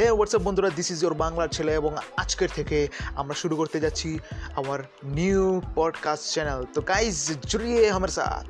হে WhatsApp বন্ধুরা? This is your বাংলার ছেলে এবং আজকের থেকে আমরা শুরু করতে যাচ্ছি আমার নিউ পডকাস্ট চ্যানেল তো গাইজ জুড়িয়ে আমার সাথ।